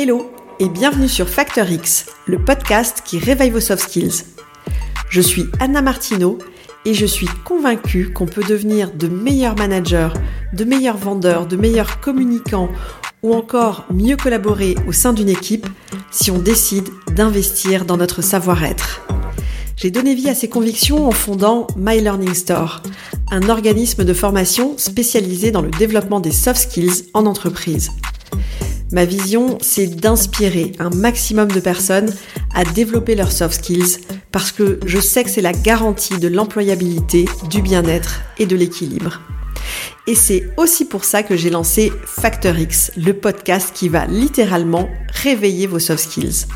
Hello et bienvenue sur Factor X, le podcast qui réveille vos soft skills. Je suis Anna Martineau et je suis convaincue qu'on peut devenir de meilleurs managers, de meilleurs vendeurs, de meilleurs communicants ou encore mieux collaborer au sein d'une équipe si on décide d'investir dans notre savoir-être. J'ai donné vie à ces convictions en fondant My Learning Store, un organisme de formation spécialisé dans le développement des soft skills en entreprise. Ma vision, c'est d'inspirer un maximum de personnes à développer leurs soft skills parce que je sais que c'est la garantie de l'employabilité, du bien-être et de l'équilibre. Et c'est aussi pour ça que j'ai lancé Factor X, le podcast qui va littéralement réveiller vos soft skills.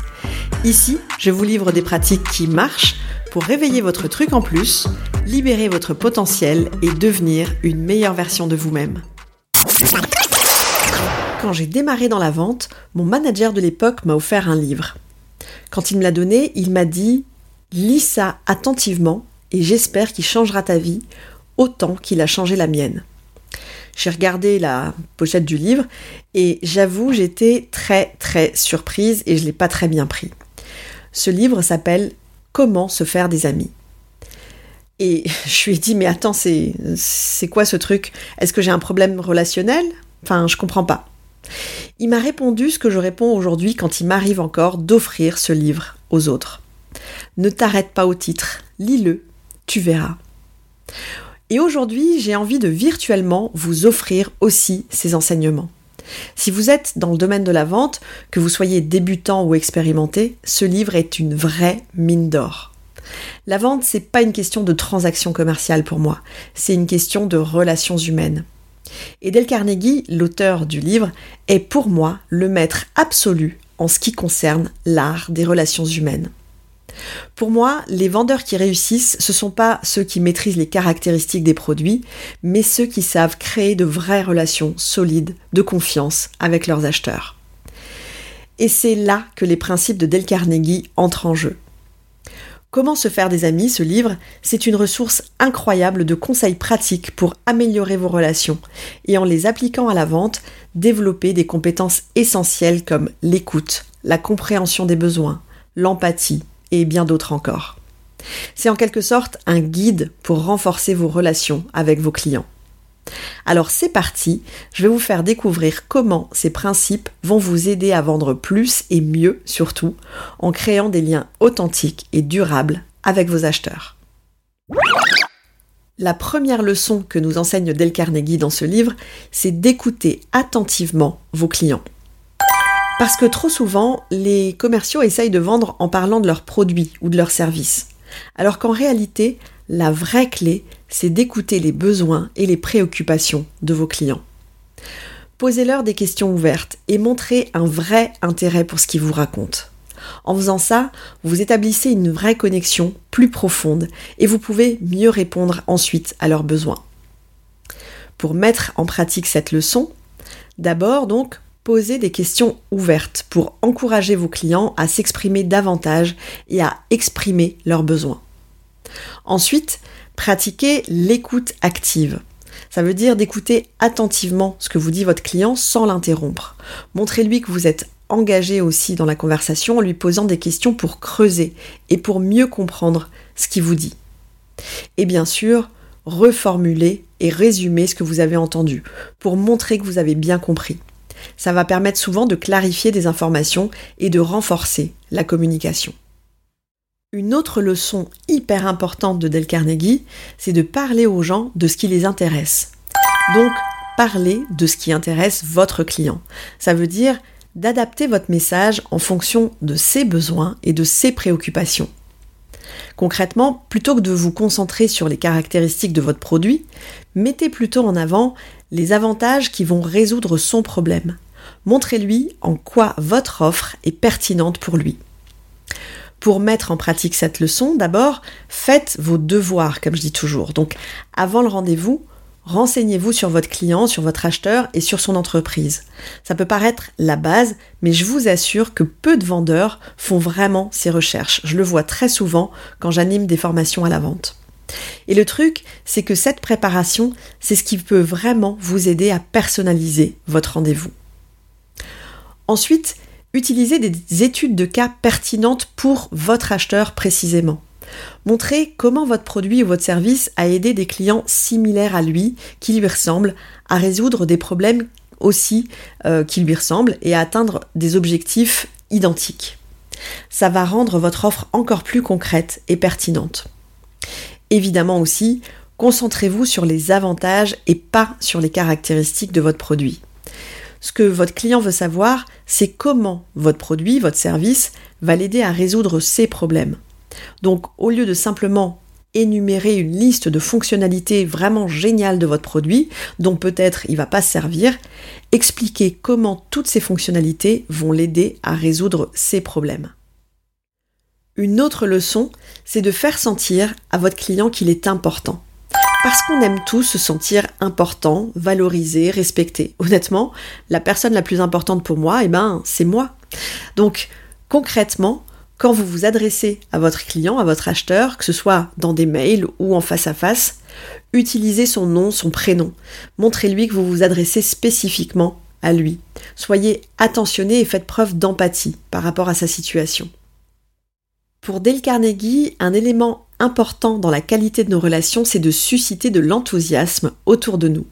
Ici, je vous livre des pratiques qui marchent pour réveiller votre truc en plus, libérer votre potentiel et devenir une meilleure version de vous-même quand j'ai démarré dans la vente, mon manager de l'époque m'a offert un livre. Quand il me l'a donné, il m'a dit Lis ça attentivement et j'espère qu'il changera ta vie autant qu'il a changé la mienne. J'ai regardé la pochette du livre et j'avoue, j'étais très très surprise et je ne l'ai pas très bien pris. Ce livre s'appelle Comment se faire des amis. Et je lui ai dit, mais attends, c'est, quoi ce truc? Est-ce que j'ai un problème relationnel? Enfin, je comprends pas. Il m'a répondu ce que je réponds aujourd'hui quand il m'arrive encore d'offrir ce livre aux autres. Ne t'arrête pas au titre, lis-le, tu verras. Et aujourd'hui, j'ai envie de virtuellement vous offrir aussi ces enseignements. Si vous êtes dans le domaine de la vente, que vous soyez débutant ou expérimenté, ce livre est une vraie mine d'or. La vente, c'est pas une question de transaction commerciale pour moi, c'est une question de relations humaines. Et Dale Carnegie, l'auteur du livre, est pour moi le maître absolu en ce qui concerne l'art des relations humaines. Pour moi, les vendeurs qui réussissent, ce ne sont pas ceux qui maîtrisent les caractéristiques des produits, mais ceux qui savent créer de vraies relations solides, de confiance avec leurs acheteurs. Et c'est là que les principes de Dale Carnegie entrent en jeu. Comment se faire des amis, ce livre, c'est une ressource incroyable de conseils pratiques pour améliorer vos relations et en les appliquant à la vente, développer des compétences essentielles comme l'écoute, la compréhension des besoins, l'empathie et bien d'autres encore. C'est en quelque sorte un guide pour renforcer vos relations avec vos clients. Alors c'est parti, je vais vous faire découvrir comment ces principes vont vous aider à vendre plus et mieux surtout en créant des liens authentiques et durables avec vos acheteurs. La première leçon que nous enseigne Del Carnegie dans ce livre, c'est d'écouter attentivement vos clients. Parce que trop souvent, les commerciaux essayent de vendre en parlant de leurs produits ou de leurs services. Alors qu'en réalité, la vraie clé, c'est d'écouter les besoins et les préoccupations de vos clients. Posez-leur des questions ouvertes et montrez un vrai intérêt pour ce qu'ils vous racontent. En faisant ça, vous établissez une vraie connexion plus profonde et vous pouvez mieux répondre ensuite à leurs besoins. Pour mettre en pratique cette leçon, d'abord donc, posez des questions ouvertes pour encourager vos clients à s'exprimer davantage et à exprimer leurs besoins. Ensuite, pratiquez l'écoute active. Ça veut dire d'écouter attentivement ce que vous dit votre client sans l'interrompre. Montrez-lui que vous êtes engagé aussi dans la conversation en lui posant des questions pour creuser et pour mieux comprendre ce qu'il vous dit. Et bien sûr, reformuler et résumer ce que vous avez entendu pour montrer que vous avez bien compris. Ça va permettre souvent de clarifier des informations et de renforcer la communication. Une autre leçon hyper importante de Del Carnegie, c'est de parler aux gens de ce qui les intéresse. Donc, parler de ce qui intéresse votre client. Ça veut dire d'adapter votre message en fonction de ses besoins et de ses préoccupations. Concrètement, plutôt que de vous concentrer sur les caractéristiques de votre produit, mettez plutôt en avant les avantages qui vont résoudre son problème. Montrez-lui en quoi votre offre est pertinente pour lui. Pour mettre en pratique cette leçon, d'abord, faites vos devoirs, comme je dis toujours. Donc, avant le rendez-vous, renseignez-vous sur votre client, sur votre acheteur et sur son entreprise. Ça peut paraître la base, mais je vous assure que peu de vendeurs font vraiment ces recherches. Je le vois très souvent quand j'anime des formations à la vente. Et le truc, c'est que cette préparation, c'est ce qui peut vraiment vous aider à personnaliser votre rendez-vous. Ensuite, Utilisez des études de cas pertinentes pour votre acheteur précisément. Montrez comment votre produit ou votre service a aidé des clients similaires à lui, qui lui ressemblent, à résoudre des problèmes aussi euh, qui lui ressemblent et à atteindre des objectifs identiques. Ça va rendre votre offre encore plus concrète et pertinente. Évidemment aussi, concentrez-vous sur les avantages et pas sur les caractéristiques de votre produit. Ce que votre client veut savoir, c'est comment votre produit, votre service, va l'aider à résoudre ses problèmes. Donc au lieu de simplement énumérer une liste de fonctionnalités vraiment géniales de votre produit, dont peut-être il va pas se servir, expliquez comment toutes ces fonctionnalités vont l'aider à résoudre ses problèmes. Une autre leçon, c'est de faire sentir à votre client qu'il est important. Parce qu'on aime tous se sentir important, valorisé, respecté. Honnêtement, la personne la plus importante pour moi, eh ben, c'est moi. Donc, concrètement, quand vous vous adressez à votre client, à votre acheteur, que ce soit dans des mails ou en face à face, utilisez son nom, son prénom. Montrez-lui que vous vous adressez spécifiquement à lui. Soyez attentionné et faites preuve d'empathie par rapport à sa situation. Pour Dale Carnegie, un élément important dans la qualité de nos relations, c'est de susciter de l'enthousiasme autour de nous.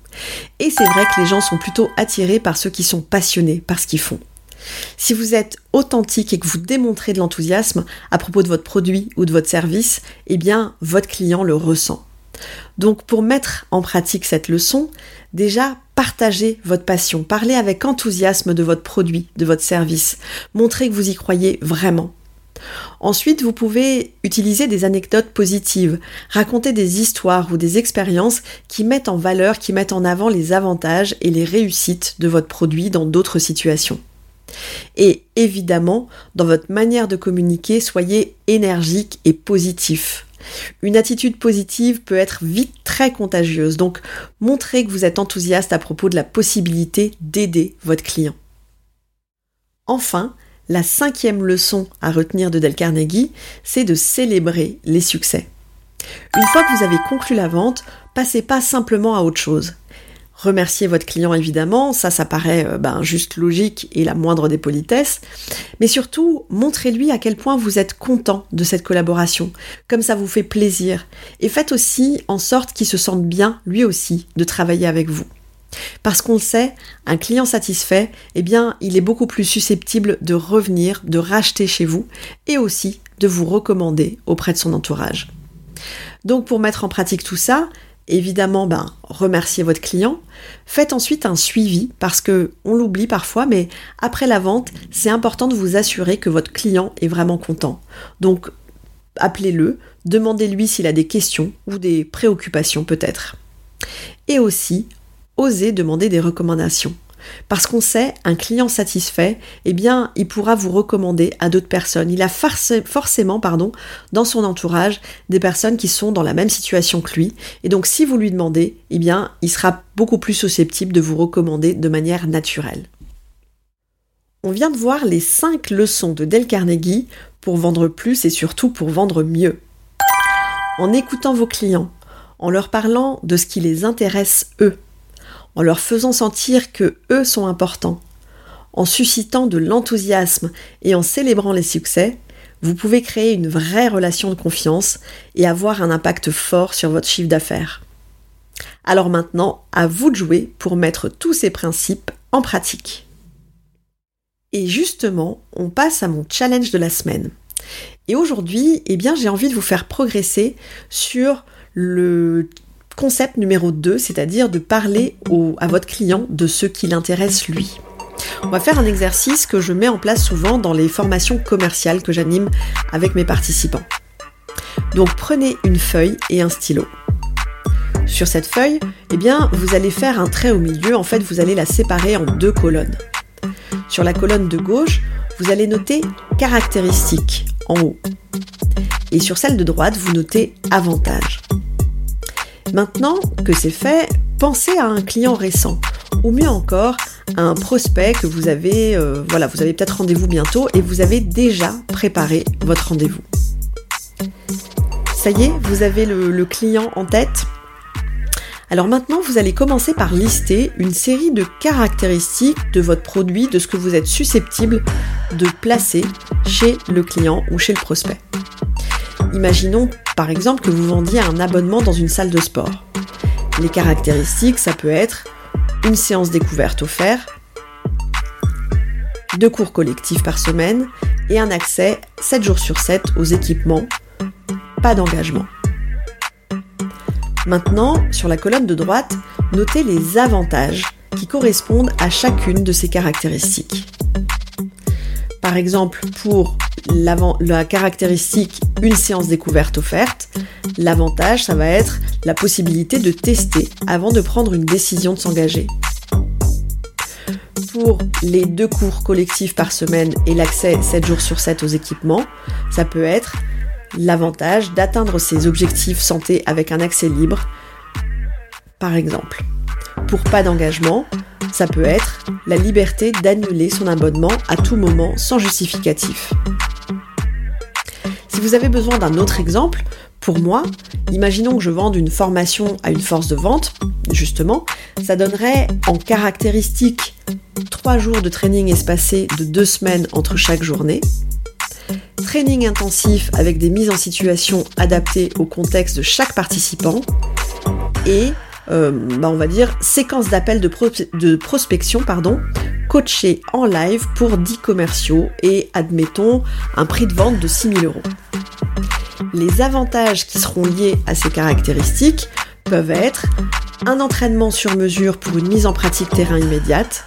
Et c'est vrai que les gens sont plutôt attirés par ceux qui sont passionnés par ce qu'ils font. Si vous êtes authentique et que vous démontrez de l'enthousiasme à propos de votre produit ou de votre service, eh bien, votre client le ressent. Donc, pour mettre en pratique cette leçon, déjà, partagez votre passion, parlez avec enthousiasme de votre produit, de votre service, montrez que vous y croyez vraiment. Ensuite, vous pouvez utiliser des anecdotes positives, raconter des histoires ou des expériences qui mettent en valeur, qui mettent en avant les avantages et les réussites de votre produit dans d'autres situations. Et évidemment, dans votre manière de communiquer, soyez énergique et positif. Une attitude positive peut être vite très contagieuse, donc montrez que vous êtes enthousiaste à propos de la possibilité d'aider votre client. Enfin, la cinquième leçon à retenir de Del Carnegie, c'est de célébrer les succès. Une fois que vous avez conclu la vente, passez pas simplement à autre chose. Remerciez votre client évidemment, ça ça paraît euh, ben, juste logique et la moindre des politesses, mais surtout montrez-lui à quel point vous êtes content de cette collaboration, comme ça vous fait plaisir, et faites aussi en sorte qu'il se sente bien lui aussi de travailler avec vous. Parce qu'on le sait, un client satisfait, eh bien, il est beaucoup plus susceptible de revenir, de racheter chez vous et aussi de vous recommander auprès de son entourage. Donc pour mettre en pratique tout ça, évidemment, ben, remerciez votre client. Faites ensuite un suivi parce que on l'oublie parfois, mais après la vente, c'est important de vous assurer que votre client est vraiment content. Donc, appelez-le, demandez-lui s'il a des questions ou des préoccupations peut-être. Et aussi, osez demander des recommandations. Parce qu'on sait, un client satisfait, eh bien, il pourra vous recommander à d'autres personnes. Il a forcément, pardon, dans son entourage des personnes qui sont dans la même situation que lui. Et donc, si vous lui demandez, eh bien, il sera beaucoup plus susceptible de vous recommander de manière naturelle. On vient de voir les 5 leçons de Del Carnegie pour vendre plus et surtout pour vendre mieux. En écoutant vos clients, en leur parlant de ce qui les intéresse eux, en leur faisant sentir que eux sont importants, en suscitant de l'enthousiasme et en célébrant les succès, vous pouvez créer une vraie relation de confiance et avoir un impact fort sur votre chiffre d'affaires. Alors maintenant, à vous de jouer pour mettre tous ces principes en pratique. Et justement, on passe à mon challenge de la semaine. Et aujourd'hui, eh bien, j'ai envie de vous faire progresser sur le concept numéro 2, c'est-à-dire de parler à votre client de ce qui l'intéresse lui. On va faire un exercice que je mets en place souvent dans les formations commerciales que j'anime avec mes participants. Donc prenez une feuille et un stylo. Sur cette feuille, eh bien, vous allez faire un trait au milieu, en fait, vous allez la séparer en deux colonnes. Sur la colonne de gauche, vous allez noter caractéristiques en haut. Et sur celle de droite, vous notez avantages. Maintenant que c'est fait, pensez à un client récent, ou mieux encore, à un prospect que vous avez, euh, voilà, vous avez peut-être rendez-vous bientôt et vous avez déjà préparé votre rendez-vous. Ça y est, vous avez le, le client en tête Alors maintenant, vous allez commencer par lister une série de caractéristiques de votre produit, de ce que vous êtes susceptible de placer chez le client ou chez le prospect. Imaginons par exemple que vous vendiez un abonnement dans une salle de sport. Les caractéristiques, ça peut être une séance découverte offerte, deux cours collectifs par semaine et un accès 7 jours sur 7 aux équipements, pas d'engagement. Maintenant, sur la colonne de droite, notez les avantages qui correspondent à chacune de ces caractéristiques. Par exemple, pour la caractéristique une séance découverte offerte, l'avantage, ça va être la possibilité de tester avant de prendre une décision de s'engager. Pour les deux cours collectifs par semaine et l'accès 7 jours sur 7 aux équipements, ça peut être l'avantage d'atteindre ses objectifs santé avec un accès libre, par exemple. Pour pas d'engagement, ça peut être la liberté d'annuler son abonnement à tout moment sans justificatif. Si vous avez besoin d'un autre exemple, pour moi, imaginons que je vende une formation à une force de vente, justement, ça donnerait en caractéristique 3 jours de training espacés de 2 semaines entre chaque journée, training intensif avec des mises en situation adaptées au contexte de chaque participant et euh, bah, on va dire séquence d'appels de, prospection pardon, coachés en live pour 10 commerciaux et admettons un prix de vente de 6000 euros. Les avantages qui seront liés à ces caractéristiques peuvent être un entraînement sur mesure pour une mise en pratique terrain immédiate,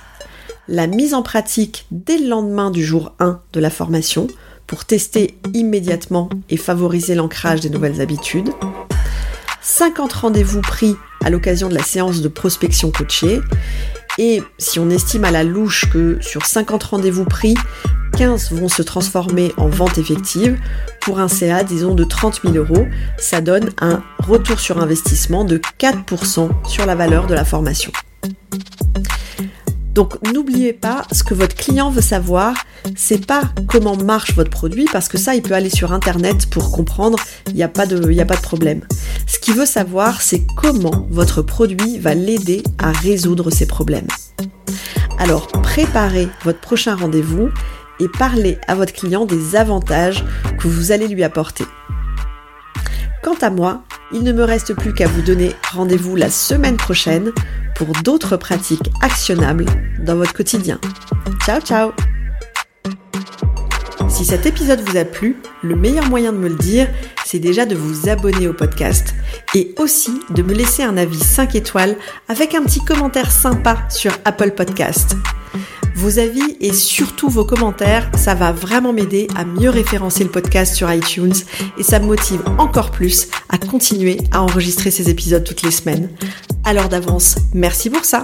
la mise en pratique dès le lendemain du jour 1 de la formation, pour tester immédiatement et favoriser l'ancrage des nouvelles habitudes. 50 rendez-vous pris à l'occasion de la séance de prospection coachée. Et si on estime à la louche que sur 50 rendez-vous pris, 15 vont se transformer en vente effective, pour un CA, disons, de 30 000 euros, ça donne un retour sur investissement de 4% sur la valeur de la formation. Donc n'oubliez pas, ce que votre client veut savoir, c'est pas comment marche votre produit, parce que ça, il peut aller sur Internet pour comprendre, il n'y a, pas de, a pas de problème. Ce qu'il veut savoir, c'est comment votre produit va l'aider à résoudre ses problèmes. Alors préparez votre prochain rendez-vous et parlez à votre client des avantages que vous allez lui apporter. Quant à moi, il ne me reste plus qu'à vous donner rendez-vous la semaine prochaine pour d'autres pratiques actionnables dans votre quotidien. Ciao ciao Si cet épisode vous a plu, le meilleur moyen de me le dire, c'est déjà de vous abonner au podcast et aussi de me laisser un avis 5 étoiles avec un petit commentaire sympa sur Apple Podcast. Vos avis et surtout vos commentaires, ça va vraiment m'aider à mieux référencer le podcast sur iTunes et ça me motive encore plus à continuer à enregistrer ces épisodes toutes les semaines. Alors d'avance, merci pour ça.